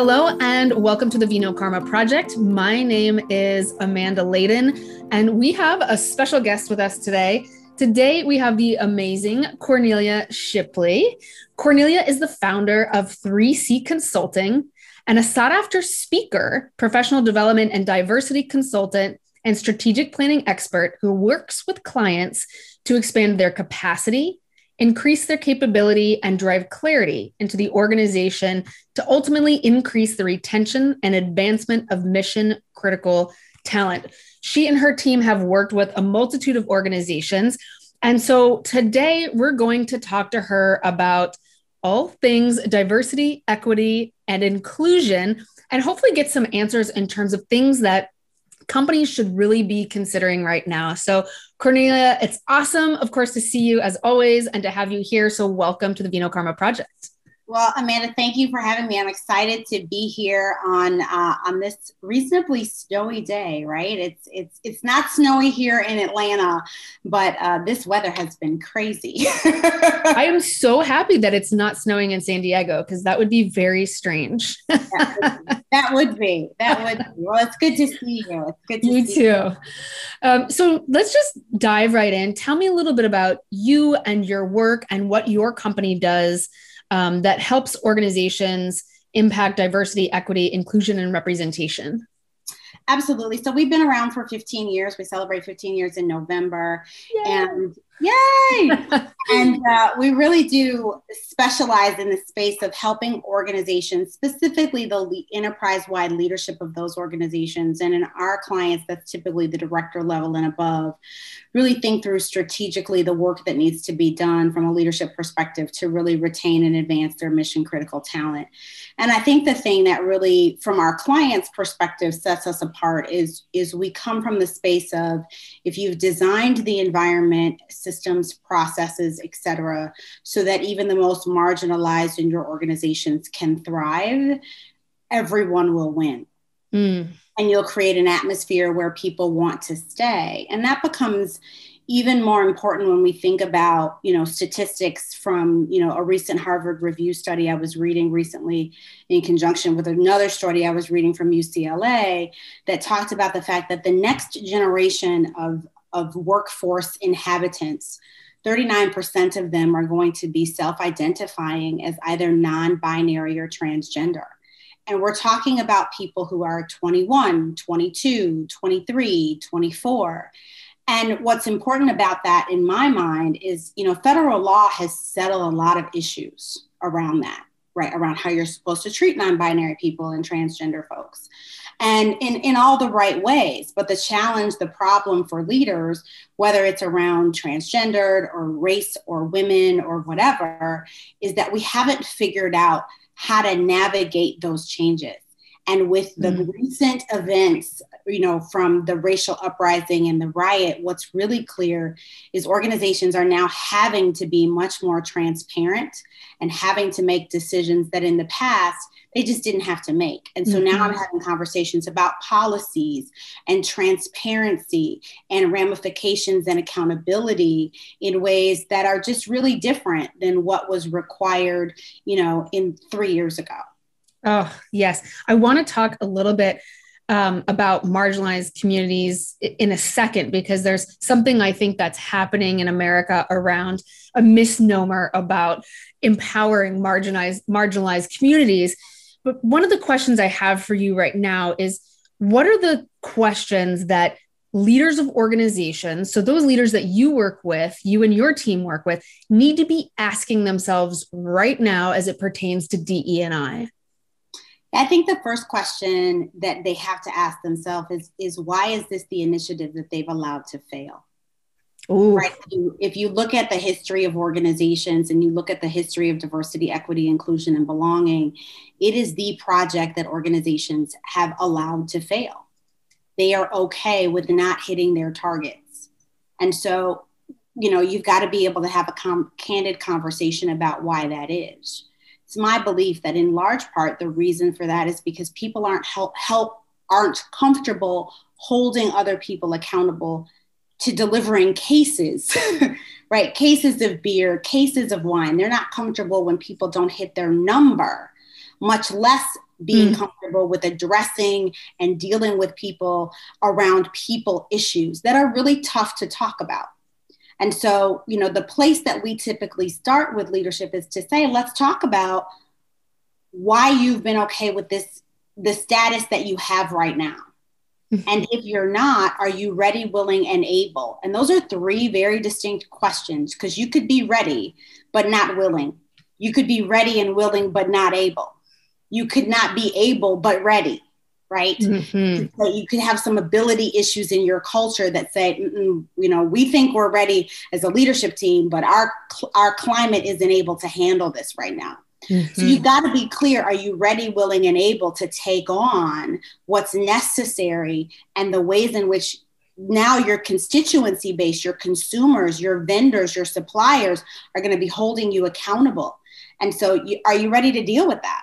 Hello and welcome to the VinoKarma Project. My name is Amanda Laden, and we have a special guest with us today. Today, we have the amazing Cornelia Shipley. Cornelia is the founder of 3C Consulting and a sought after speaker, professional development and diversity consultant, and strategic planning expert who works with clients to expand their capacity, increase their capability, and drive clarity into the organization to ultimately increase the retention and advancement of mission critical talent. She and her team have worked with a multitude of organizations. And so today we're going to talk to her about all things diversity, equity, and inclusion, and hopefully get some answers in terms of things that companies should really be considering right now. So, Cornelia, it's awesome, of course, to see you as always and to have you here. So, welcome to the VinoKarma Project. Well, Amanda, thank you for having me. I'm excited to be here on uh, on this reasonably snowy day. Right? It's it's it's not snowy here in Atlanta, but uh, this weather has been crazy. I am so happy that it's not snowing in San Diego because that would be very strange. that, would be. that would be. Well, it's good to see you. It's good to you see too. You. Um, so let's just dive right in. Tell me a little bit about you and your work and what your company does um, that helps organizations impact diversity, equity, inclusion, and representation? Absolutely. So we've been around for 15 years. We celebrate 15 years in November. Yay. And yay! and uh, we really do specialize in the space of helping organizations, specifically the le- enterprise wide leadership of those organizations. And in our clients, that's typically the director level and above, really think through strategically the work that needs to be done from a leadership perspective to really retain and advance their mission critical talent. And I think the thing that really, from our clients' perspective, sets us apart is, is we come from the space of if you've designed the environment, systems, processes, et cetera, so that even the most marginalized in your organizations can thrive, everyone will win. Mm. And you'll create an atmosphere where people want to stay. And that becomes even more important when we think about you know statistics from you know a recent harvard review study i was reading recently in conjunction with another study i was reading from ucla that talked about the fact that the next generation of of workforce inhabitants 39% of them are going to be self identifying as either non binary or transgender. And we're talking about people who are 21, 22, 23, 24. And what's important about that in my mind is, you know, federal law has settled a lot of issues around that, right? Around how you're supposed to treat non binary people and transgender folks and in, in all the right ways. But the challenge, the problem for leaders, whether it's around transgendered or race or women or whatever, is that we haven't figured out how to navigate those changes. And with the mm. recent events, you know, from the racial uprising and the riot, what's really clear is organizations are now having to be much more transparent and having to make decisions that in the past they just didn't have to make. And so mm-hmm. now I'm mm-hmm. having conversations about policies and transparency and ramifications and accountability in ways that are just really different than what was required, you know, in three years ago. Oh, yes. I want to talk a little bit um, about marginalized communities in a second because there's something I think that's happening in America around a misnomer about empowering marginalized marginalized communities. But one of the questions I have for you right now is what are the questions that leaders of organizations, so those leaders that you work with, you and your team work with, need to be asking themselves right now as it pertains to DE and I? Think the first question that they have to ask themselves is, is why is this the initiative that they've allowed to fail? Ooh. Right. If you look at the history of organizations and you look at the history of diversity, equity, inclusion, and belonging, it is the project that organizations have allowed to fail. They are okay with not hitting their targets. And so, you know, you've got to be able to have a com- candid conversation about why that is it's my belief that in large part the reason for that is because people aren't help, help aren't comfortable holding other people accountable to delivering cases right cases of beer cases of wine they're not comfortable when people don't hit their number much less being mm. comfortable with addressing and dealing with people around people issues that are really tough to talk about. And so, you know, the place that we typically start with leadership is to say, let's talk about why you've been okay with this the status that you have right now. Mm-hmm. And if you're not, are you ready, willing, and able? And those are three very distinct questions because you could be ready, but not willing. You could be ready and willing, but not able. You could not be able, but ready, right? Mm-hmm. So you could have some ability issues in your culture that say, you know, we think we're ready as a leadership team, but our, our climate isn't able to handle this right now. Mm-hmm. So you've got to be clear are you ready, willing, and able to take on what's necessary and the ways in which now your constituency base, your consumers, your vendors, your suppliers are going to be holding you accountable. And so, you, are you ready to deal with that?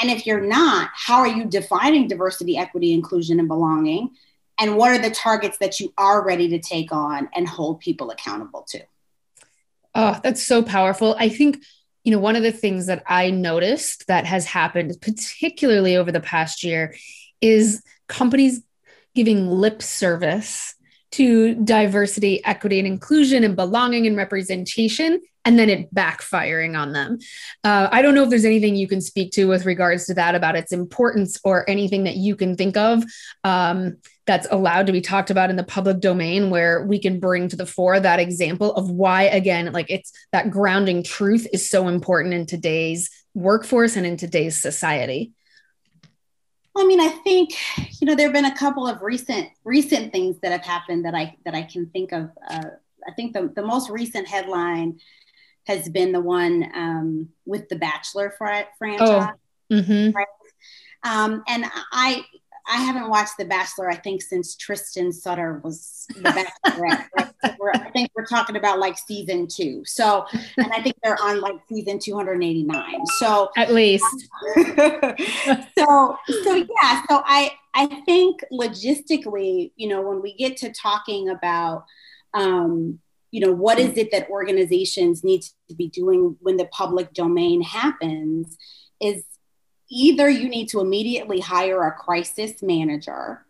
And if you're not, how are you defining diversity, equity, inclusion, and belonging? And what are the targets that you are ready to take on and hold people accountable to? Oh, that's so powerful. I think you know, one of the things that I noticed that has happened, particularly over the past year, is companies giving lip service to diversity, equity, and inclusion, and belonging and representation, and then it backfiring on them. Uh, I don't know if there's anything you can speak to with regards to that about its importance or anything that you can think of. Um, that's allowed to be talked about in the public domain where we can bring to the fore that example of why again like it's that grounding truth is so important in today's workforce and in today's society I mean, I think you know there have been a couple of recent recent things that have happened that I that I can think of. Uh, I think the, the most recent headline has been the one um, with the Bachelor fr- franchise, oh. mm-hmm. right? Um, and I I haven't watched The Bachelor, I think, since Trista Sutter was the Bachelorette. I think we're talking about like season two. So, and I think they're on like season 289. So, at least. so, so yeah. So, I, I think logistically, you know, when we get to talking about, um, you know, what is it that organizations need to be doing when the public domain happens is either you need to immediately hire a crisis manager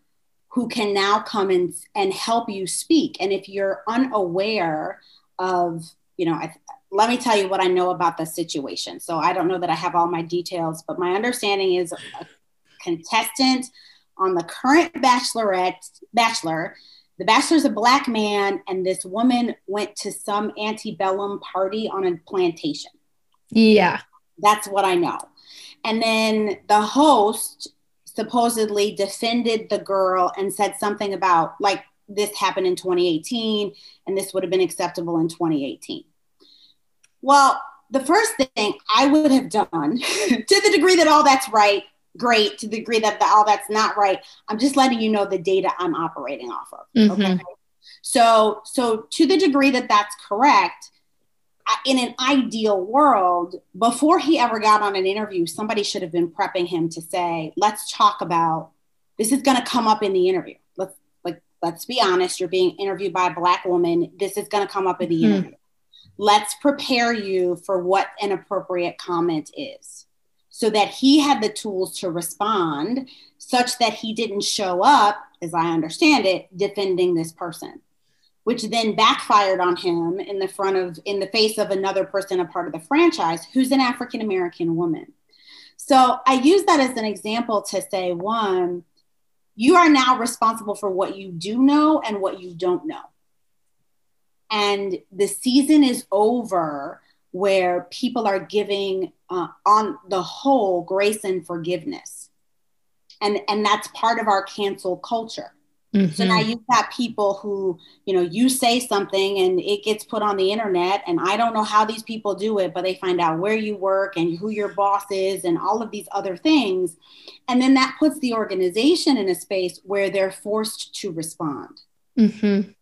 who can now come in and help you speak. And if you're unaware of, you know, I, let me tell you what I know about the situation. So I don't know that I have all my details, but my understanding is a contestant on the current bachelorette bachelor the bachelor's a black man and this woman went to some antebellum party on a plantation yeah that's what i know and then the host supposedly defended the girl and said something about like this happened in 2018 and this would have been acceptable in 2018. Well, the first thing I would have done, to the degree that all that's right, great. To the degree that the, all that's not right, I'm just letting you know the data I'm operating off of. Mm-hmm. Okay. So, so to the degree that that's correct, in an ideal world, before he ever got on an interview, somebody should have been prepping him to say, let's talk about this is going to come up in the interview. Let's like let's be honest, you're being interviewed by a black woman. This is going to come up in the mm-hmm. interview. Let's prepare you for what an appropriate comment is. So that he had the tools to respond such that he didn't show up, as I understand it, defending this person which then backfired on him in the front of in the face of another person a part of the franchise who's an african american woman. So i use that as an example to say one you are now responsible for what you do know and what you don't know. And the season is over where people are giving uh, on the whole grace and forgiveness. And and that's part of our cancel culture Mm-hmm. So now you've got people who, you know, you say something and it gets put on the internet, and I don't know how these people do it, but they find out where you work and who your boss is and all of these other things. And then that puts the organization in a space where they're forced to respond. Mm-hmm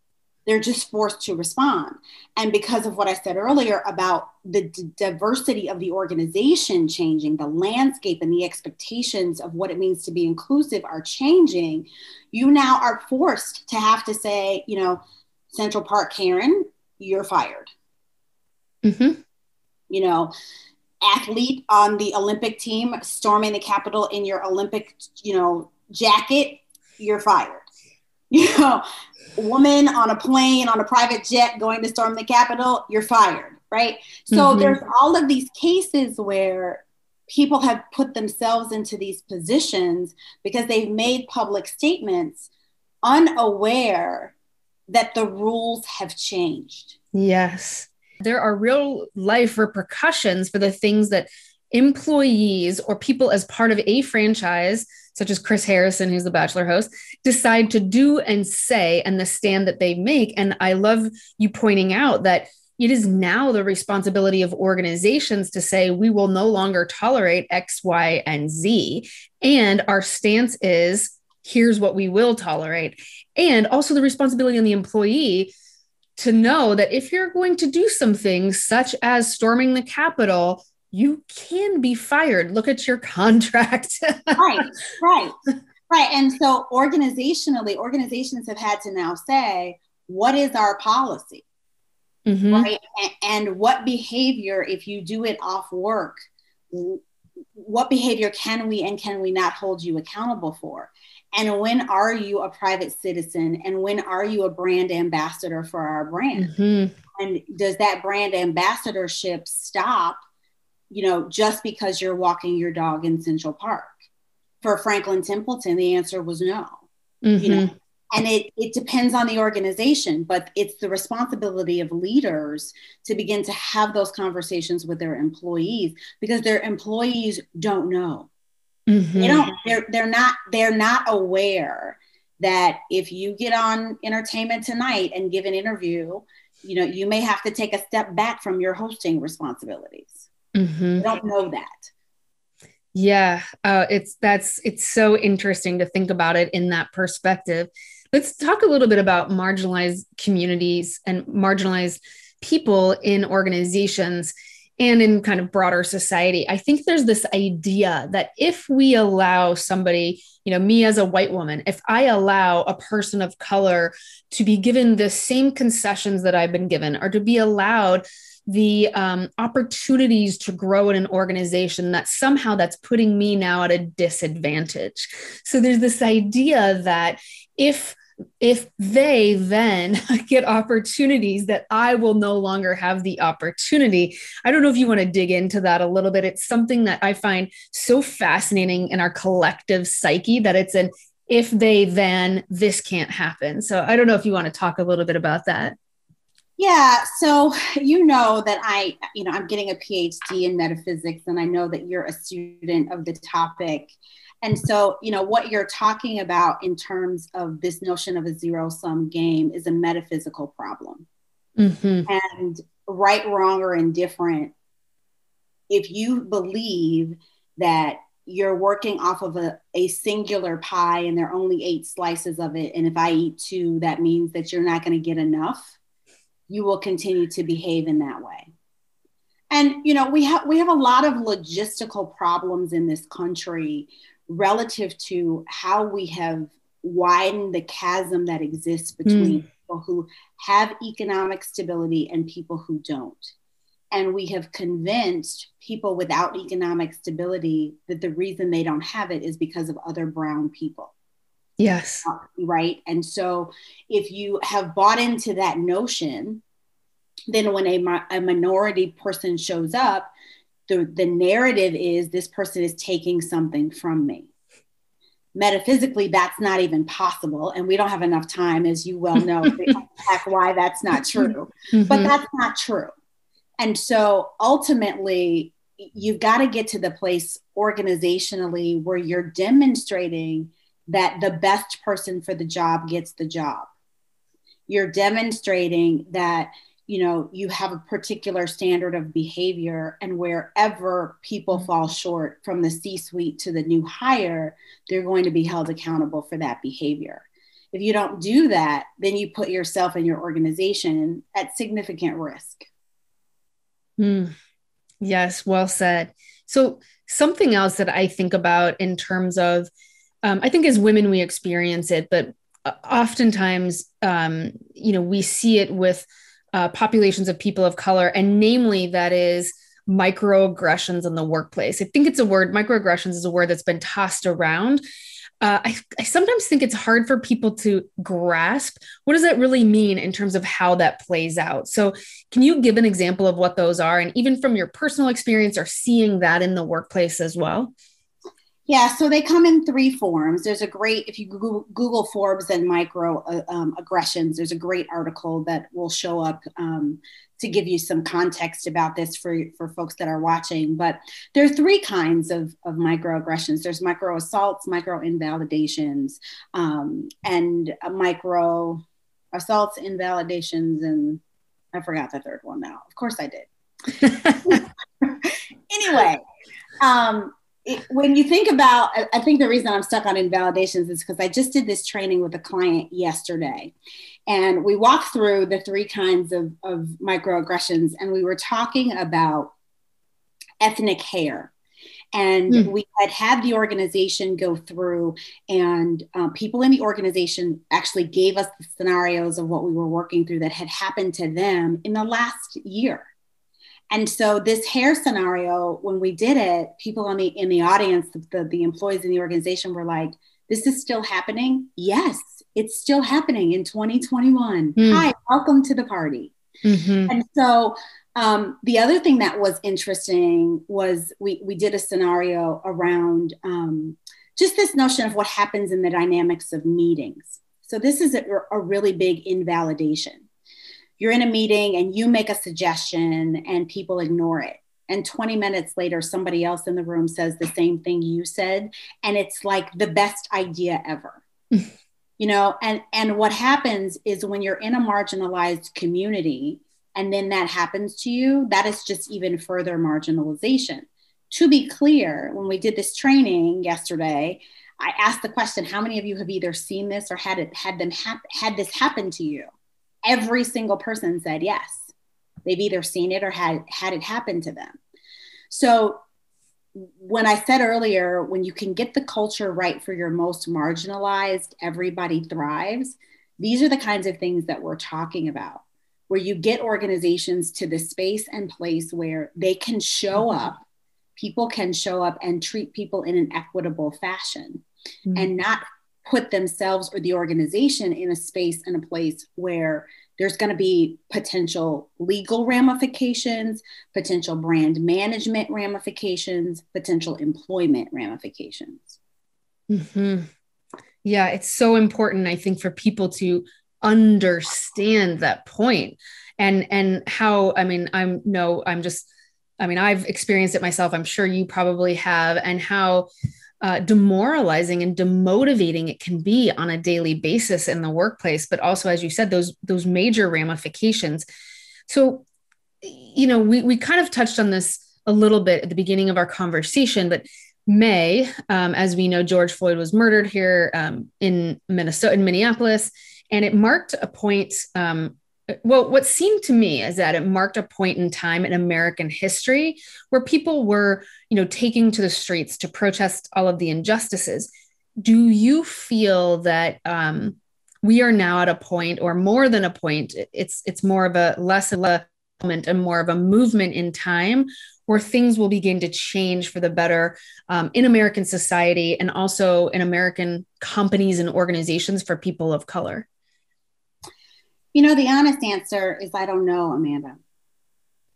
they're just forced to respond. And because of what I said earlier about the d- diversity of the organization changing, the landscape and the expectations of what it means to be inclusive are changing, you now are forced to have to say, you know, Central Park Karen, you're fired. Mm-hmm. You know, athlete on the Olympic team storming the Capitol in your Olympic, you know, jacket, you're fired. You know, woman on a plane on a private jet going to storm the Capitol, you're fired, right? So mm-hmm. there's all of these cases where people have put themselves into these positions because they've made public statements unaware that the rules have changed. Yes. There are real life repercussions for the things that employees or people as part of a franchise, such as Chris Harrison, who's the Bachelor host, decide to do and say and the stand that they make. And I love you pointing out that it is now the responsibility of organizations to say we will no longer tolerate X, Y, and Z. And our stance is here's what we will tolerate. And also the responsibility on the employee to know that if you're going to do some things, such as storming the Capitol, you can be fired. Look at your contract. right, right, right. And so, organizationally, organizations have had to now say, what is our policy? Mm-hmm. Right. And, and what behavior, if you do it off work, what behavior can we and can we not hold you accountable for? And when are you a private citizen? And when are you a brand ambassador for our brand? Mm-hmm. And does that brand ambassadorship stop, you know, just because you're walking your dog in Central Park? For Franklin Templeton, the answer was no. Mm-hmm. You know, and it, it depends on the organization but it's the responsibility of leaders to begin to have those conversations with their employees because their employees don't know mm-hmm. they don't they're, they're not they're not aware that if you get on entertainment tonight and give an interview you know you may have to take a step back from your hosting responsibilities mm-hmm. they don't know that yeah uh, it's that's it's so interesting to think about it in that perspective Let's talk a little bit about marginalized communities and marginalized people in organizations and in kind of broader society. I think there's this idea that if we allow somebody, you know, me as a white woman, if I allow a person of color to be given the same concessions that I've been given or to be allowed the um, opportunities to grow in an organization that somehow that's putting me now at a disadvantage so there's this idea that if if they then get opportunities that I will no longer have the opportunity. I don't know if you want to dig into that a little bit. It's something that I find so fascinating in our collective psyche that it's an if they then this can't happen. So I don't know if you want to talk a little bit about that. Yeah, so you know that I, you know, I'm getting a PhD in metaphysics, and I know that you're a student of the topic. And so, you know, what you're talking about in terms of this notion of a zero sum game is a metaphysical problem. Mm-hmm. And right, wrong, or indifferent, if you believe that you're working off of a, a singular pie and there are only eight slices of it, and if I eat two, that means that you're not going to get enough, you will continue to behave in that way. And you know, we have we have a lot of logistical problems in this country relative to how we have widened the chasm that exists between mm. people who have economic stability and people who don't. And we have convinced people without economic stability that the reason they don't have it is because of other brown people. Yes. Right. And so if you have bought into that notion, then when a, a minority person shows up, the, the narrative is this person is taking something from me. Metaphysically, that's not even possible. And we don't have enough time, as you well know, to unpack why that's not true. Mm-hmm. But that's not true. And so ultimately, you've got to get to the place organizationally where you're demonstrating that the best person for the job gets the job. You're demonstrating that you know you have a particular standard of behavior and wherever people mm-hmm. fall short from the c suite to the new hire they're going to be held accountable for that behavior if you don't do that then you put yourself and your organization at significant risk mm. yes well said so something else that i think about in terms of um, i think as women we experience it but uh, oftentimes um, you know we see it with uh, populations of people of color, and namely, that is microaggressions in the workplace. I think it's a word, microaggressions is a word that's been tossed around. Uh, I, I sometimes think it's hard for people to grasp what does that really mean in terms of how that plays out. So, can you give an example of what those are, and even from your personal experience or seeing that in the workplace as well? Yeah, so they come in three forms. There's a great, if you Google, Google Forbes and micro uh, um, aggressions, there's a great article that will show up um, to give you some context about this for, for folks that are watching. But there are three kinds of, of microaggressions there's micro assaults, micro invalidations, um, and micro assaults, invalidations, and I forgot the third one now. Of course I did. anyway, um, it, when you think about, I think the reason I'm stuck on invalidations is because I just did this training with a client yesterday. And we walked through the three kinds of, of microaggressions, and we were talking about ethnic hair. And mm. we had had the organization go through, and um, people in the organization actually gave us the scenarios of what we were working through that had happened to them in the last year. And so this hair scenario, when we did it, people on the in the audience, the, the employees in the organization were like, this is still happening? Yes, it's still happening in 2021. Mm. Hi, welcome to the party. Mm-hmm. And so um, the other thing that was interesting was we, we did a scenario around um, just this notion of what happens in the dynamics of meetings. So this is a, a really big invalidation you're in a meeting and you make a suggestion and people ignore it. And 20 minutes later somebody else in the room says the same thing you said. And it's like the best idea ever. You know and and what happens is when you're in a marginalized community and then that happens to you that is just even further marginalization. To be clear when we did this training yesterday i asked the question how many of you have either seen this or had it had them hap- had this happen to you every single person said yes. They've either seen it or had had it happen to them. So when I said earlier, when you can get the culture right for your most marginalized, everybody thrives. These are the kinds of things that we're talking about, where you get organizations to the space and place where they can show mm-hmm. up, people can show up and treat people in an equitable fashion mm-hmm. and not put themselves or the organization in a space and a place where there's going to be potential legal ramifications, potential brand management ramifications, potential employment ramifications. Mm-hmm. Yeah, it's so important, I think, for people to understand that point and and how i mean i'm no i'm just i mean i've experienced it myself i'm sure you probably have and how uh, demoralizing and demotivating it can be on a daily basis in the workplace but also as you said those those major ramifications. So you know we, we kind of touched on this a little bit at the beginning of our conversation but may um, as we know george floyd was murdered here um, in minnesota in minneapolis and it marked a point um, well, what seemed to me is that it marked a point in time in American history where people were, you know, taking to the streets to protest all of the injustices. Do you feel that um, we are now at a point, or more than a point? It's it's more of a less of a moment and more of a movement in time where things will begin to change for the better um, in American society and also in American companies and organizations for people of color. You know, the honest answer is I don't know, Amanda.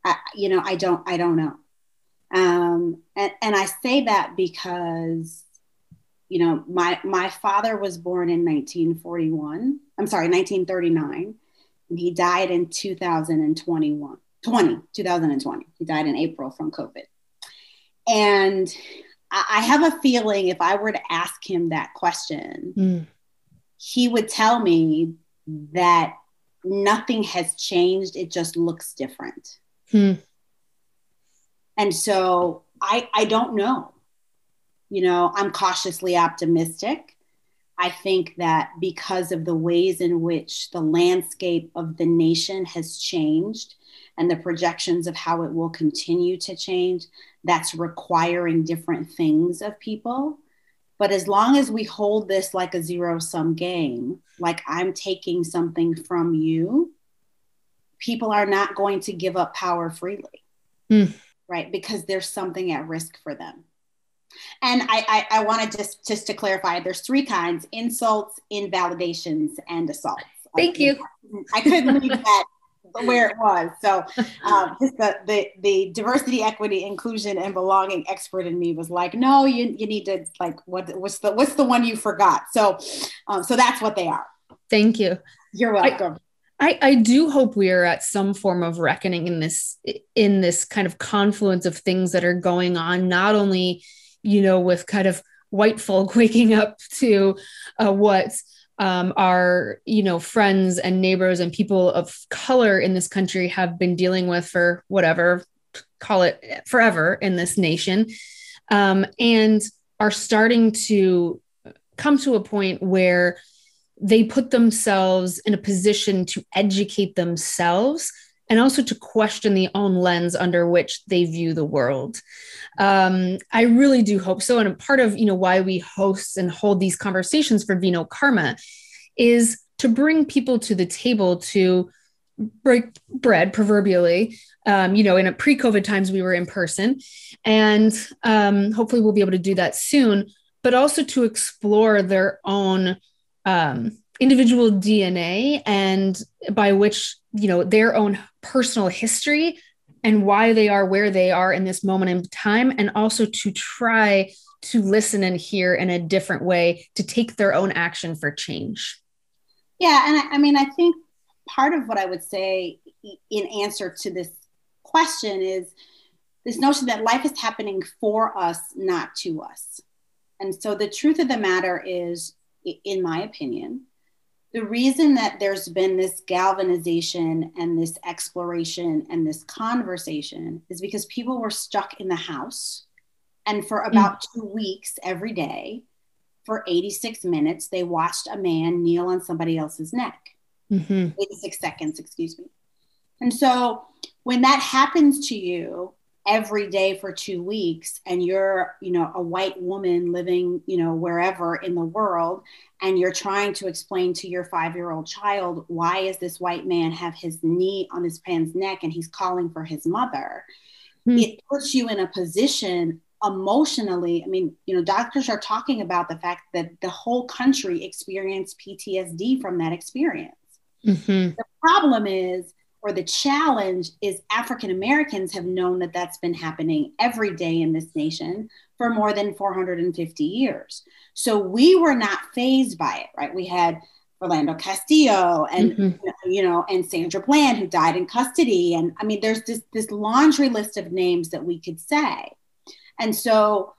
I, you know, I don't, I don't know. Um, and, and I say that because, you know, my, my father was born in 1941. I'm sorry, 1939. And he died in 2021, 20, 2020. He died in April from COVID. And I have a feeling if I were to ask him that question, mm. he would tell me that nothing has changed. It just looks different. Hmm. And so I, I don't know. You know, I'm cautiously optimistic. I think that because of the ways in which the landscape of the nation has changed and the projections of how it will continue to change, that's requiring different things of people. But as long as we hold this like a zero sum game, like I'm taking something from you, people are not going to give up power freely. Mm. right? Because there's something at risk for them. And I, I, I want to just just to clarify, there's three kinds: insults, invalidations, and assaults. Thank you. I couldn't leave that where it was. So um, just the, the the diversity, equity, inclusion, and belonging expert in me was like, no, you you need to like what what's the what's the one you forgot? So um, so that's what they are. Thank you. You're welcome. I, I, I do hope we are at some form of reckoning in this in this kind of confluence of things that are going on, not only you know with kind of white folk waking up to uh, what um, our you know friends and neighbors and people of color in this country have been dealing with for whatever call it forever in this nation. Um, and are starting to come to a point where they put themselves in a position to educate themselves and also to question the own lens under which they view the world. Um, i really do hope so. And part of you know why we host and hold these conversations for vino karma is to bring people to the table to break bread proverbially um, you know in a pre-covid times we were in person. And um, hopefully we'll be able to do that soon but also to explore their own um, individual dna and by which you know their own personal history and why they are where they are in this moment in time and also to try to listen and hear in a different way to take their own action for change. Yeah and I, I mean i think part of what i would say in answer to this question is this notion that life is happening for us not to us. And so the truth of the matter is in my opinion the reason that there's been this galvanization and this exploration and this conversation is because people were stuck in the house. And for mm. about mm. two weeks every day, for 86 minutes, they watched a man kneel on somebody else's neck. Mm-hmm. 86 seconds, excuse me. And so when that happens to you, every day for two weeks and you're you know a white woman living you know wherever in the world and you're trying to explain to your five year old child why is this white man have his knee on his man's neck and he's calling for his mother mm. it puts you in a position emotionally i mean you know doctors are talking about the fact that the whole country experienced ptsd from that experience mm-hmm. the problem is or the challenge is African Americans have known that that's been happening every day in this nation for more than 450 years. So we were not fazed by it, right? We had Philando Castile and mm-hmm. you know and Sandra Bland who died in custody and I mean there's this this laundry list of names that we could say. And so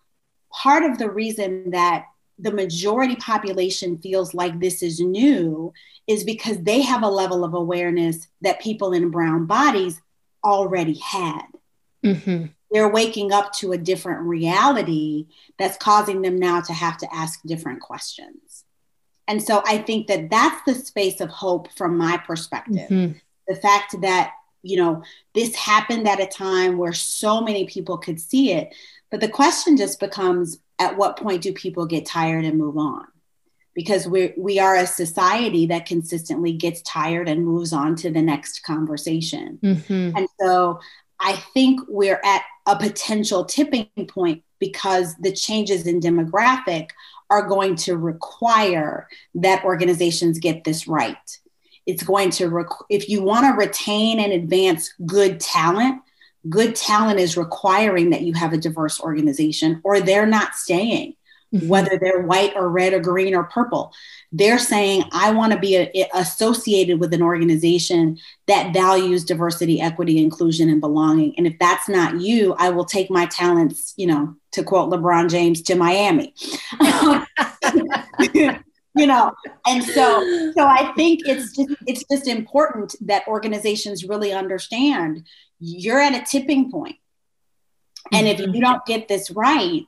part of the reason that the majority population feels like this is new is because they have a level of awareness that people in brown bodies already had. Mm-hmm. They're waking up to a different reality that's causing them now to have to ask different questions. And so I think that that's the space of hope from my perspective. Mm-hmm. The fact that, you know, this happened at a time where so many people could see it. But the question just becomes at what point do people get tired and move on? Because we we are a society that consistently gets tired and moves on to the next conversation. Mm-hmm. And so I think we're at a potential tipping point because the changes in demographic are going to require that organizations get this right. It's going to, rec- if you want to retain and advance good talent, good talent is requiring that you have a diverse organization or they're not staying. Whether they're white or red or green or purple. They're saying i want to be a, associated with an organization that values diversity equity inclusion and belonging. And if that's not you i will take my talents you know to quote lebron james to miami. You know and so so i think it's just it's just important that organizations really understand you're at a tipping point. And if you mm-hmm. don't get this right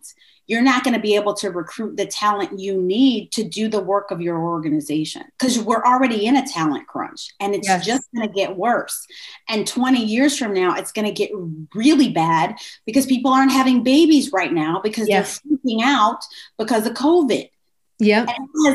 you're not going to be able to recruit the talent you need to do the work of your organization because we're already in a talent crunch and it's yes. just going to get worse. And 20 years from now, it's going to get really bad because people aren't having babies right now because yes. they're freaking out because of COVID. Yeah.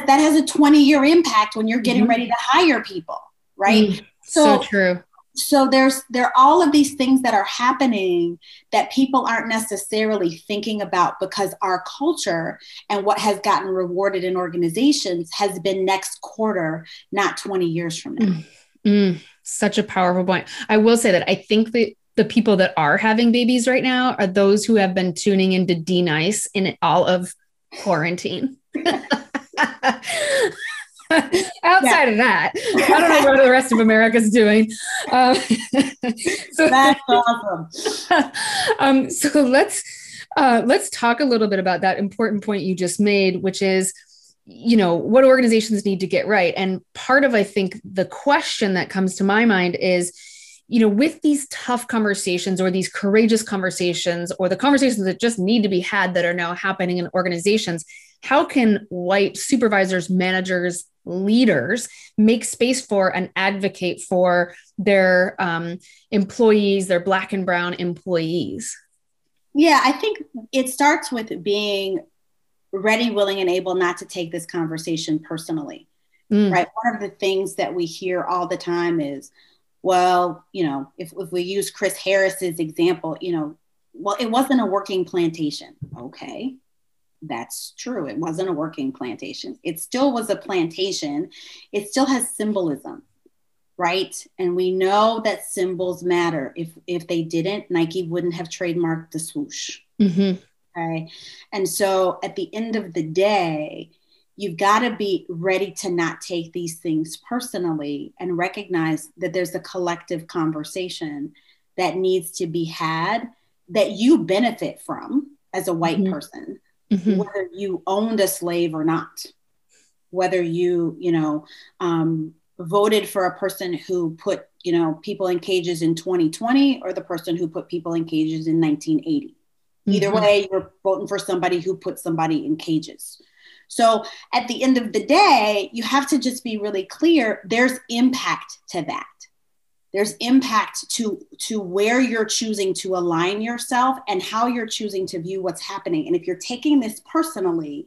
That has a 20 year impact when you're getting mm-hmm. ready to hire people, right? Mm, so, so true. So there's there are all of these things that are happening that people aren't necessarily thinking about because our culture and what has gotten rewarded in organizations has been next quarter not 20 years from now. Mm, mm, such a powerful point. I will say that i think that the people that are having babies right now are those who have been tuning into D-Nice in all of quarantine Outside yeah. of that, I don't know what the rest of America's doing. Um, so that's awesome. Um, so let's uh, let's talk a little bit about that important point you just made, which is, you know, what organizations need to get right. And part of, I think, the question that comes to my mind is, you know, with these tough conversations or these courageous conversations or the conversations that just need to be had that are now happening in organizations, how can white supervisors, managers, leaders make space for and advocate for their um, employees, their black and brown employees? Yeah, I think it starts with being ready, willing, and able not to take this conversation personally. Mm. Right. One of the things that we hear all the time is, well, you know, if, if we use Chris Harrison's example, you know, well, it wasn't a working plantation. Okay that's true. It wasn't a working plantation. It still was a plantation. It still has symbolism, right? And we know that symbols matter. If if they didn't, Nike wouldn't have trademarked the swoosh. Mm-hmm. Okay. And so at the end of the day, you've got to be ready to not take these things personally and recognize that there's a collective conversation that needs to be had that you benefit from as a white mm-hmm. person mm-hmm. whether you owned a slave or not, whether you, you know, um, voted for a person who put, you know, people in cages in 2020 or the person who put people in cages in 1980. Mm-hmm. Either way, you're voting for somebody who put somebody in cages. So at the end of the day, you have to just be really clear there's impact to that there's impact to to where you're choosing to align yourself and how you're choosing to view what's happening. And if you're taking this personally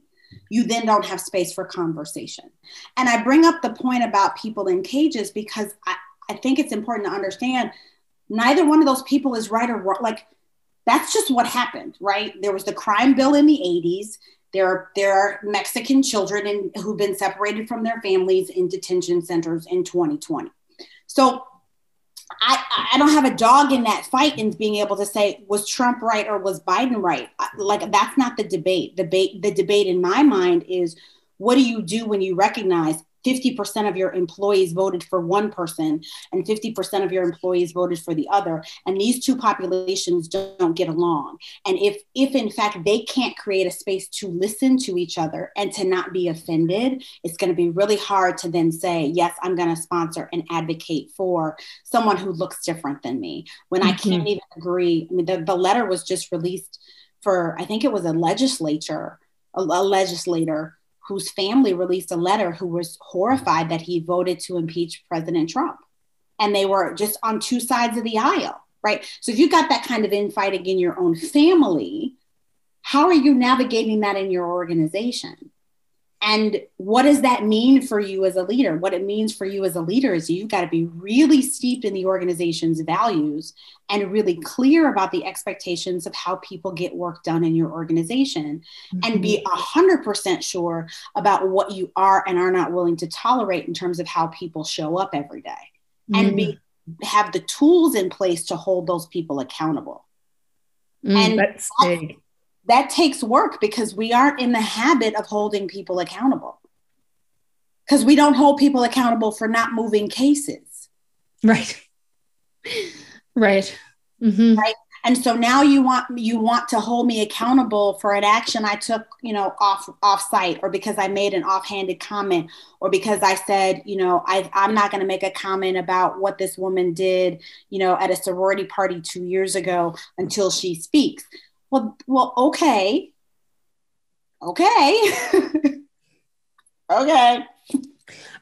you then don't have space for conversation. And i bring up the point about people in cages because i, I think it's important to understand neither one of those people is right or wrong. Like that's just what happened right? There was the crime bill in the 80s there, there are Mexican children in, who've been separated from their families in detention centers in 2020. So I, I don't have a dog in that fight in being able to say was Trump right or was Biden right. Like that's not the debate. The debate the debate in my mind is what do you do when you recognize 50% of your employees voted for one person and 50% of your employees voted for the other and these two populations don't get along and if if in fact they can't create a space to listen to each other and to not be offended it's going to be really hard to then say yes i'm going to sponsor and advocate for someone who looks different than me when mm-hmm. i can't mm-hmm. even agree i mean the, the letter was just released for i think it was a legislature a, a legislator whose family released a letter who was horrified that he voted to impeach President Trump. And they were just on two sides of the aisle, right? So if you got that kind of infighting in your own family, how are you navigating that in your organization? And what does that mean for you as a leader? What it means for you as a leader is you've got to be really steeped in the organization's values and really clear about the expectations of how people get work done in your organization mm-hmm. and be 100% mm-hmm. sure about what you are and are not willing to tolerate in terms of how people show up every day mm-hmm. and be mm. have the tools in place to hold those people accountable. Mm, and that's big that takes work because we aren't in the habit of holding people accountable. Because we don't hold people accountable for not moving cases. Right. Right. Mm-hmm. right? And so now you want you want to hold me accountable for an action i took you know off off site or because i made an offhanded comment or because i said you know I, i'm not going to make a comment about what this woman did you know at a sorority party two years ago until she speaks well, well, okay. Okay. okay.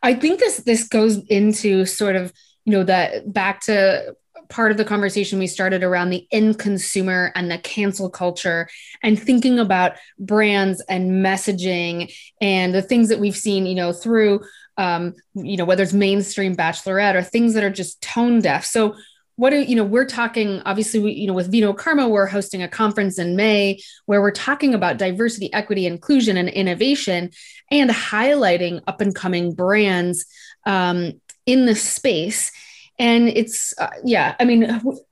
I think this this goes into sort of, you know, that back to part of the conversation we started around the end consumer and the cancel culture and thinking about brands and messaging and the things that we've seen, you know, through um, you know, whether it's mainstream bachelorette or things that are just tone deaf. So what do you know we're talking obviously we, you know with vino karma we're hosting a conference in may where we're talking about diversity equity inclusion and innovation and highlighting up and coming brands um, in the space. And it's uh, yeah i mean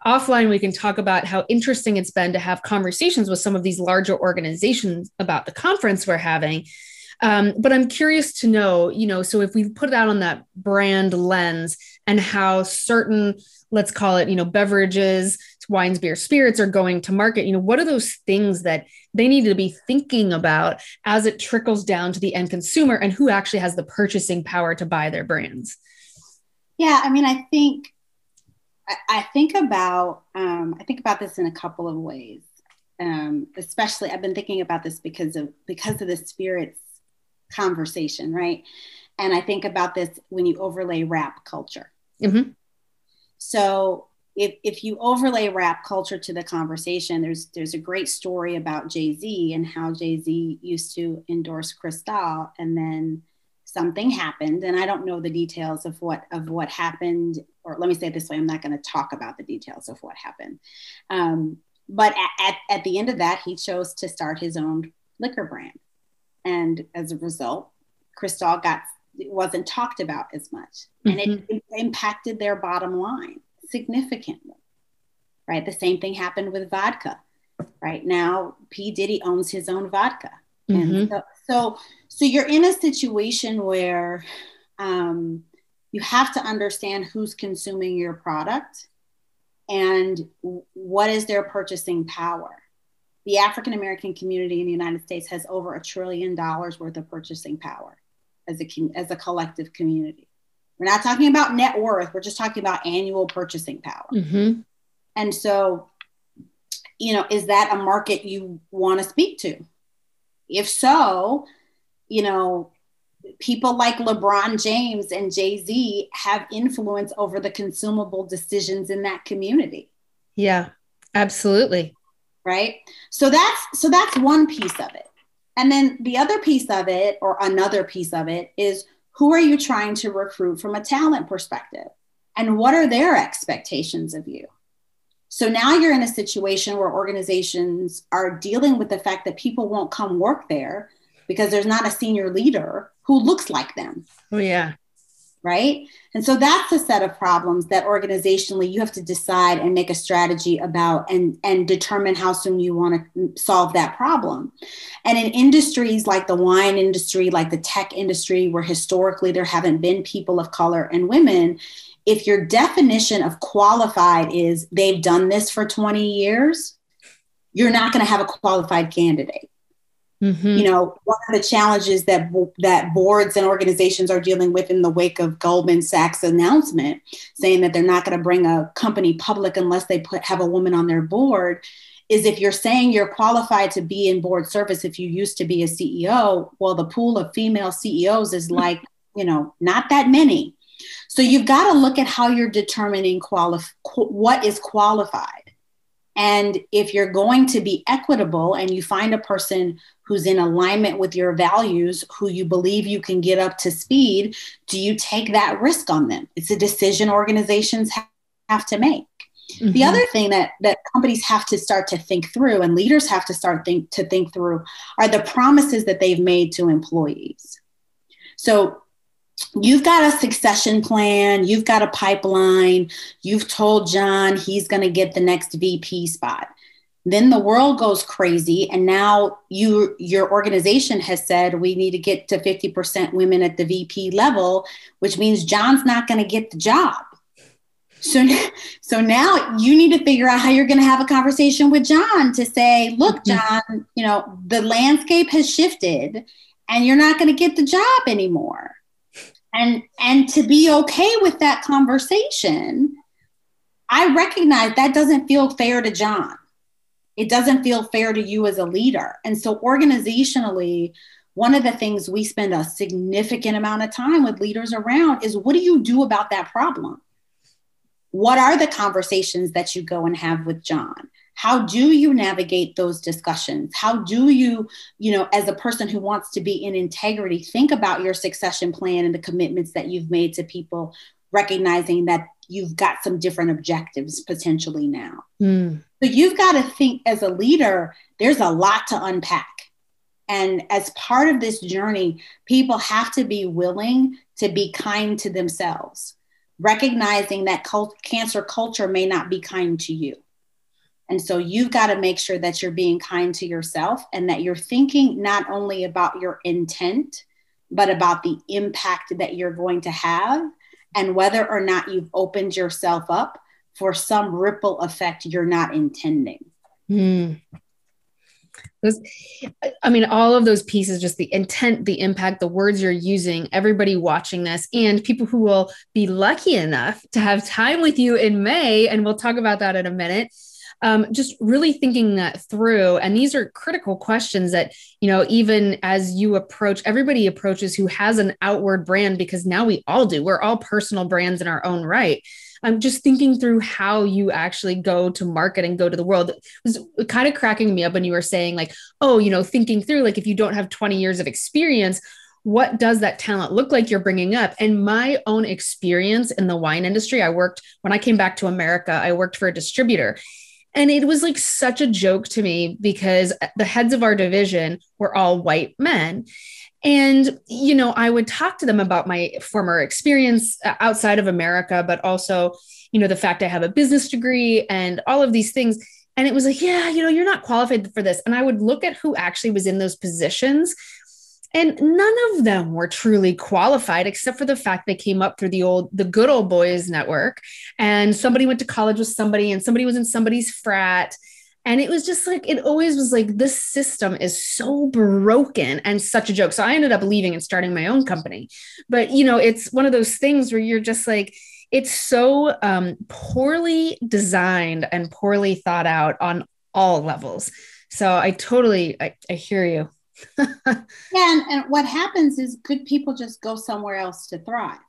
offline we can talk about how interesting it's been to have conversations with some of these larger organizations about the conference we're having. Um, but i'm curious to know you know so if we put it out on that brand lens and how certain let's call it you know beverages wines beer spirits are going to market. You know what are those things that they need to be thinking about as it trickles down to the end consumer and who actually has the purchasing power to buy their brands? Yeah i mean i think i, think about um, i think about this in a couple of ways. Um, especially i've been thinking about this because of because of the spirits conversation right? And i think about this when you overlay rap culture mm-hmm. So if, if you overlay rap culture to the conversation, there's there's a great story about Jay Z and how Jay Z used to endorse Cristal, and then something happened, and I don't know the details of what of what happened. Or let me say it this way: I'm not going to talk about the details of what happened. Um, but at, at, at the end of that, he chose to start his own liquor brand, and as a result, Cristal got it wasn't talked about as much. And mm-hmm. it, impacted their bottom line significantly right? The same thing happened with vodka right? Now p. Diddy owns his own vodka. Mm-hmm. and so, so so you're in a situation where um, you have to understand who's consuming your product and what is their purchasing power. The african american community in the united states has over a trillion dollars worth of purchasing power as a as a collective community. We're not talking about net worth. We're just talking about annual purchasing power. Mm-hmm. And so, you know, is that a market you want to speak to? If so, you know, people like LeBron James and Jay Z have influence over the consumable decisions in that community. Yeah, absolutely. Right. So that's so that's one piece of it. And then the other piece of it, or another piece of it, is who are you trying to recruit from a talent perspective? And what are their expectations of you? So now you're in a situation where organizations are dealing with the fact that people won't come work there because there's not a senior leader who looks like them. Oh, yeah right? And so that's a set of problems that organizationally you have to decide and make a strategy about and, and determine how soon you want to solve that problem. And in industries like the wine industry, like the tech industry, where historically there haven't been people of color and women, if your definition of qualified is they've done this for 20 years, you're not going to have a qualified candidate. Mm-hmm. You know, one of the challenges that that boards and organizations are dealing with in the wake of Goldman Sachs' announcement, saying that they're not going to bring a company public unless they put have a woman on their board, is if you're saying you're qualified to be in board service if you used to be a CEO, well, the pool of female CEOs is mm-hmm. like you know not that many. So you've got to look at how you're determining qualif- what is qualified. And if you're going to be equitable and you find a person who's in alignment with your values, who you believe you can get up to speed, do you take that risk on them? It's a decision organizations have to make. Mm-hmm. The other thing that that companies have to start to think through and leaders have to start think to think through are the promises that they've made to employees. So you've got a succession plan, you've got a pipeline, you've told John he's going to get the next VP spot. Then the world goes crazy and now you your organization has said we need to get to 50% women at the vp level which means john's not going to get the job. So so now you need to figure out how you're going to have a conversation with john to say look mm-hmm. john you know the landscape has shifted and you're not going to get the job anymore and and to be okay with that conversation i recognize that doesn't feel fair to john it doesn't feel fair to you as a leader. And so, organizationally, one of the things we spend a significant amount of time with leaders around is what do you do about that problem? What are the conversations that you go and have with John? How do you navigate those discussions? How do you you know as a person who wants to be in integrity think about your succession plan and the commitments that you've made to people recognizing that you've got some different objectives potentially now? Mm. so you've got to think as a leader there's a lot to unpack. And as part of this journey people have to be willing to be kind to themselves recognizing that cult- cancel culture may not be kind to you and so you've got to make sure that you're being kind to yourself and that you're thinking not only about your intent, but about the impact that you're going to have and whether or not you've opened yourself up for some ripple effect you're not intending. Mm. Those, I mean, all of those pieces, just the intent, the impact, the words you're using, everybody watching this, and people who will be lucky enough to have time with you in May. And we'll talk about that in a minute um, just really thinking that through. And these are critical questions that, you know, even as you approach, everybody approaches who has an outward brand because now we all do. We're all personal brands in our own right. I'm just thinking through how you actually go to market and go to the world. It was kind of cracking me up when you were saying, like, oh, you know, thinking through, like, if you don't have 20 years of experience, what does that talent look like you're bringing up and my own experience in the wine industry i worked when i came back to america i worked for a distributor and it was like such a joke to me because the heads of our division were all white men. And, you know, I would talk to them about my former experience uh, outside of America, but also, you know, the fact I have a business degree and all of these things. And it was like, yeah, you know, you're not qualified for this. And I would look at who actually was in those positions and none of them were truly qualified except for the fact they came up through the old the good old boys network. And somebody went to college with somebody and somebody was in somebody's frat. And it was just like it always was like this system is so broken and such a joke. So i ended up leaving and starting my own company. But you know it's one of those things where you're just like it's so um, poorly designed and poorly thought out on all levels. So i totally i, I hear you yeah, and, and what happens is good people just go somewhere else to thrive.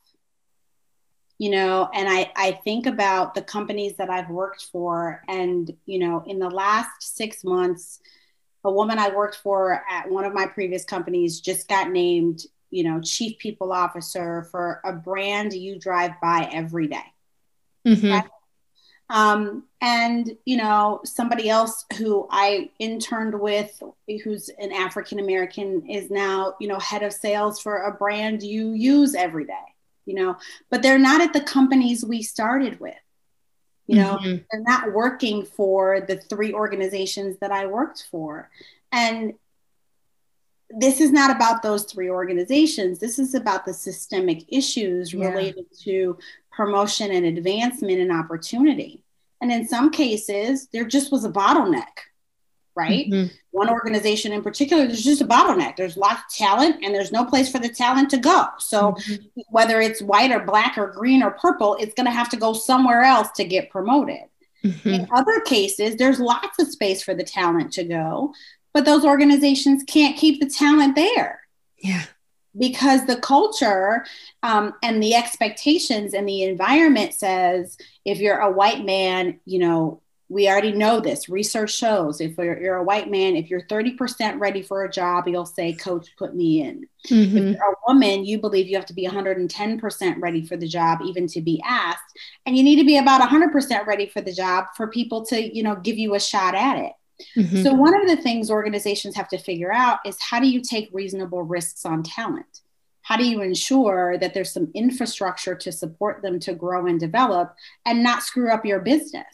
You know, and I, I think about the companies that I've worked for, and, you know, in the last six months, a woman I worked for at one of my previous companies just got named, you know, chief people officer for a brand you drive by every day. Mm-hmm. Right? Um, and, you know, somebody else who I interned with, who's an African American, is now, you know, head of sales for a brand you use every day, you know, but they're not at the companies we started with. You know, mm-hmm. they're not working for the three organizations that I worked for. And this is not about those three organizations. This is about the systemic issues yeah. related to promotion and advancement and opportunity. And in some cases, there just was a bottleneck, right? Mm-hmm. One organization in particular, there's just a bottleneck. There's lots of talent and there's no place for the talent to go. So mm-hmm. whether it's white or black or green or purple, it's going to have to go somewhere else to get promoted. Mm-hmm. In other cases, there's lots of space for the talent to go, but those organizations can't keep the talent there. Yeah because the culture um, and the expectations and the environment says if you're a white man you know we already know this. Research shows if you're, you're, a white man if you're 30% ready for a job you'll say coach put me in. Mm-hmm. if you're a woman you believe you have to be 110% ready for the job even to be asked. And you need to be about 100% ready for the job for people to you know give you a shot at it Mm-hmm. So, one of the things organizations have to figure out is how do you take reasonable risks on talent? How do you ensure that there's some infrastructure to support them to grow and develop and not screw up your business?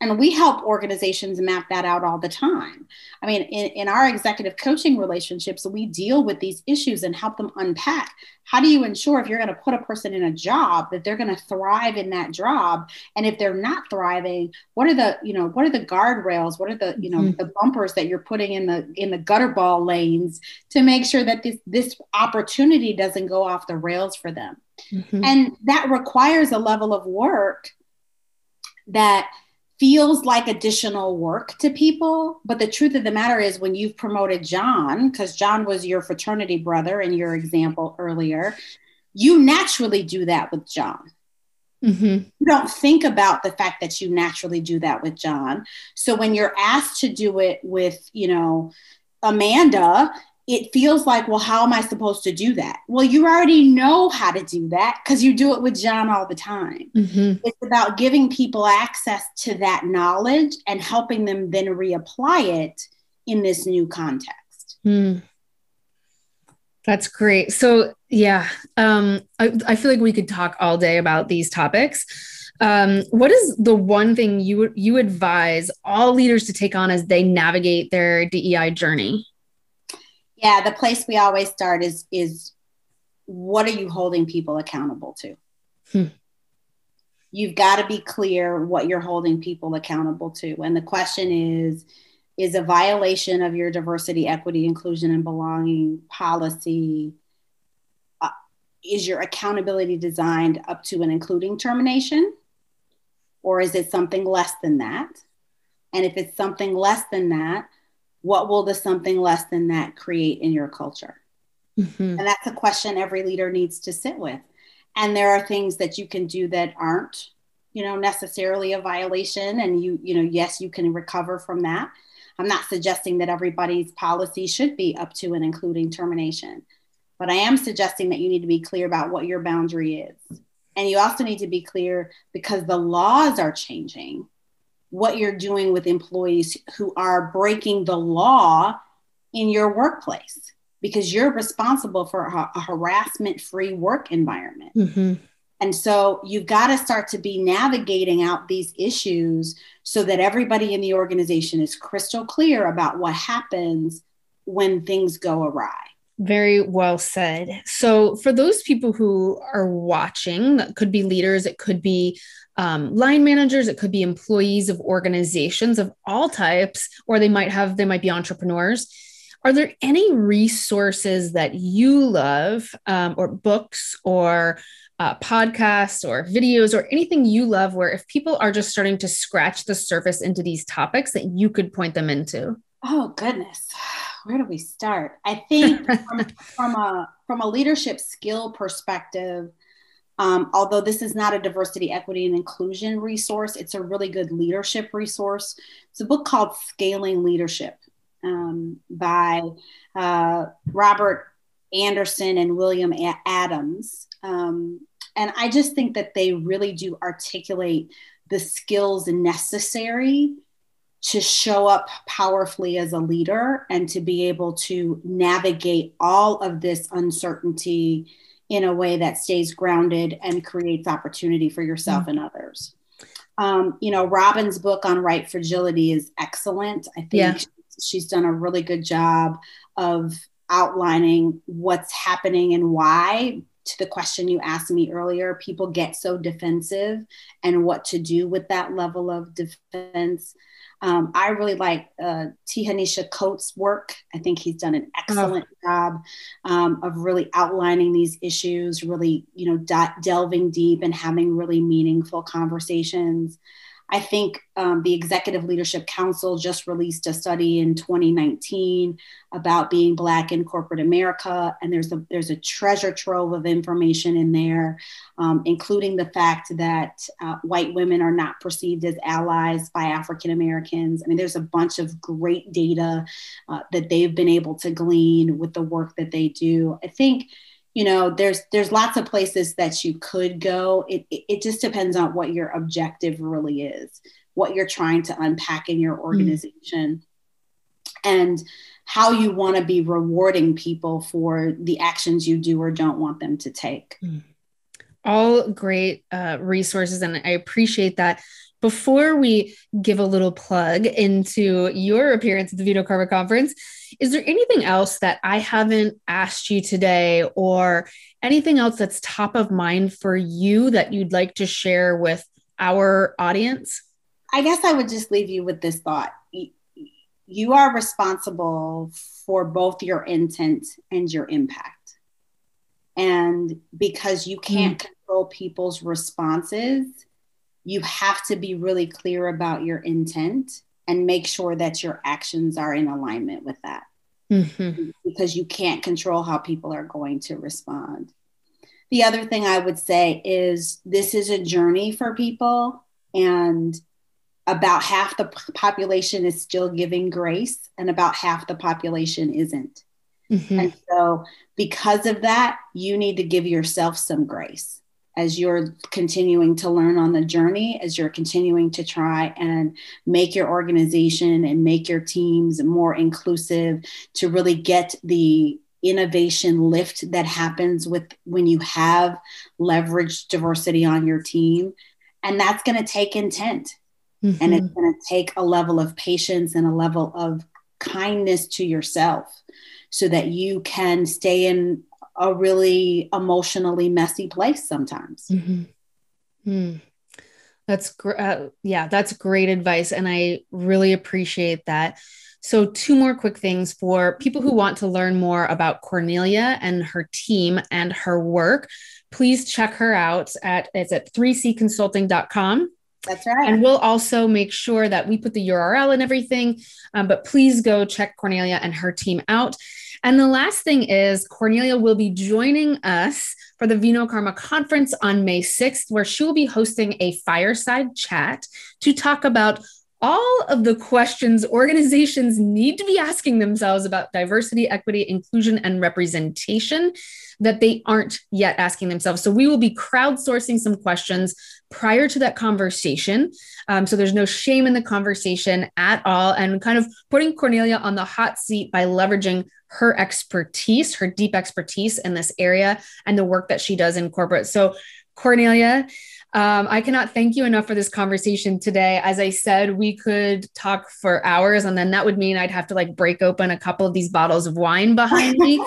And we help organizations map that out all the time. I mean, in, in our executive coaching relationships, we deal with these issues and help them unpack. How do you ensure if you're going to put a person in a job that they're going to thrive in that job? And if they're not thriving, what are the, you know, what are the guardrails? What are the, you know, mm-hmm. the bumpers that you're putting in the in the gutter ball lanes to make sure that this this opportunity doesn't go off the rails for them? Mm-hmm. And that requires a level of work that feels like additional work to people. But the truth of the matter is, when you've promoted John, because John was your fraternity brother in your example earlier, you naturally do that with John. Mm-hmm. You don't think about the fact that you naturally do that with John. So when you're asked to do it with, you know, Amanda, it feels like, well, how am I supposed to do that? Well, you already know how to do that because you do it with John all the time. Mm-hmm. It's about giving people access to that knowledge and helping them then reapply it in this new context. Mm. That's great. So, yeah, um, I, I feel like we could talk all day about these topics. Um, what is the one thing you you advise all leaders to take on as they navigate their DEI journey? Yeah, the place we always start is is what are you holding people accountable to? Hmm. You've got to be clear what you're holding people accountable to. And the question is is a violation of your diversity, equity, inclusion, and belonging policy. Uh, is your accountability designed up to and including termination? Or is it something less than that? And if it's something less than that, what will the something less than that create in your culture? Mm-hmm. And that's a question every leader needs to sit with. And there are things that you can do that aren't, you know, necessarily a violation. And you, you know, yes, you can recover from that. I'm not suggesting that everybody's policy should be up to and including termination, but I am suggesting that you need to be clear about what your boundary is. And you also need to be clear because the laws are changing what you're doing with employees who are breaking the law in your workplace because you're responsible for a, a harassment free work environment. Mm-hmm. And so you've got to start to be navigating out these issues so that everybody in the organization is crystal clear about what happens when things go awry. Very well said. So, for those people who are watching, that could be leaders, it could be um, line managers, it could be employees of organizations of all types, or they might have, they might be entrepreneurs. Are there any resources that you love, um, or books, or uh, podcasts or videos or anything you love where if people are just starting to scratch the surface into these topics that you could point them into? Oh goodness, where do we start? I think from, from a from a leadership skill perspective, um, although this is not a diversity, equity, and inclusion resource, it's a really good leadership resource. It's a book called Scaling Leadership um, by uh, Robert Anderson and William Adams. Um, and I just think that they really do articulate the skills necessary to show up powerfully as a leader and to be able to navigate all of this uncertainty in a way that stays grounded and creates opportunity for yourself mm-hmm. and others. Um, you know, Robin's book on White Fragility is excellent. I think yeah. she's done a really good job of outlining what's happening and why to the question you asked me earlier, people get so defensive and what to do with that level of defense. Um, I really like uh, Ta-Nehisi Coates' work. I think he's done an excellent oh. job um, of really outlining these issues, really, you know, de- delving deep and having really meaningful conversations. I think um, the Executive Leadership Council just released a study in 2019 about being Black in corporate America, and there's a there's a treasure trove of information in there, um, including the fact that uh, white women are not perceived as allies by African Americans. I mean, there's a bunch of great data uh, that they've been able to glean with the work that they do. I think you know there's there's lots of places that you could go it, it, it just depends on what your objective really is what you're trying to unpack in your hmm. organization mm. and how you want to be rewarding people for the actions you do or don't want them to take mm. all great uh, resources and i appreciate that before we give a little plug into your appearance at the VinoKarma Conference, is there anything else that I haven't asked you today or anything else that's top of mind for you that you'd like to share with our audience? I guess I would just leave you with this thought. You are responsible for both your intent and your impact. And because you can't mm. control people's responses, you have to be really clear about your intent and make sure that your actions are in alignment with that mm-hmm. because you can't control how people are going to respond the other thing I would say is this is a journey for people, and about half the population is still giving grace, and about half the population isn't. Mm-hmm. And so, because of that, you need to give yourself some grace as you're continuing to learn on the journey, as you're continuing to try and make your organization and make your teams more inclusive to really get the innovation lift that happens with when you have leveraged diversity on your team and that's going to take intent mm-hmm. and it's going to take a level of patience and a level of kindness to yourself so that you can stay in a really emotionally messy place sometimes mm-hmm. mm. that's great uh, yeah that's great advice and i really appreciate that so, two more quick things for people who want to learn more about Cornelia and her team and her work. Please check her out at it's at 3cconsulting.com. That's right. And we'll also make sure that we put the URL and everything. Um, but please go check Cornelia and her team out. And the last thing is Cornelia will be joining us for the VinoKarma conference on May 6th, where she will be hosting a fireside chat to talk about all of the questions organizations need to be asking themselves about diversity, equity, inclusion, and representation that they aren't yet asking themselves. So we will be crowdsourcing some questions prior to that conversation. Um, so there's no shame in the conversation at all, and kind of putting Cornelia on the hot seat by leveraging her expertise, her deep expertise in this area, and the work that she does in corporate. So, Cornelia, um, I cannot thank you enough for this conversation today. As I said, we could talk for hours, and then that would mean I'd have to like break open a couple of these bottles of wine behind me.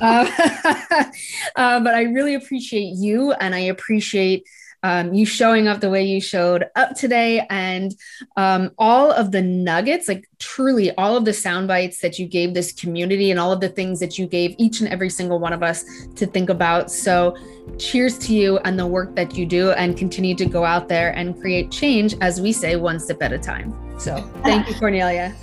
uh, uh, but I really appreciate you, and I appreciate um, you showing up the way you showed up today and um, all of the nuggets, like truly all of the sound bites that you gave this community and all of the things that you gave each and every single one of us to think about. So, cheers to you and the work that you do and continue to go out there and create change, as we say, one step at a time. So, thank you, Cornelia.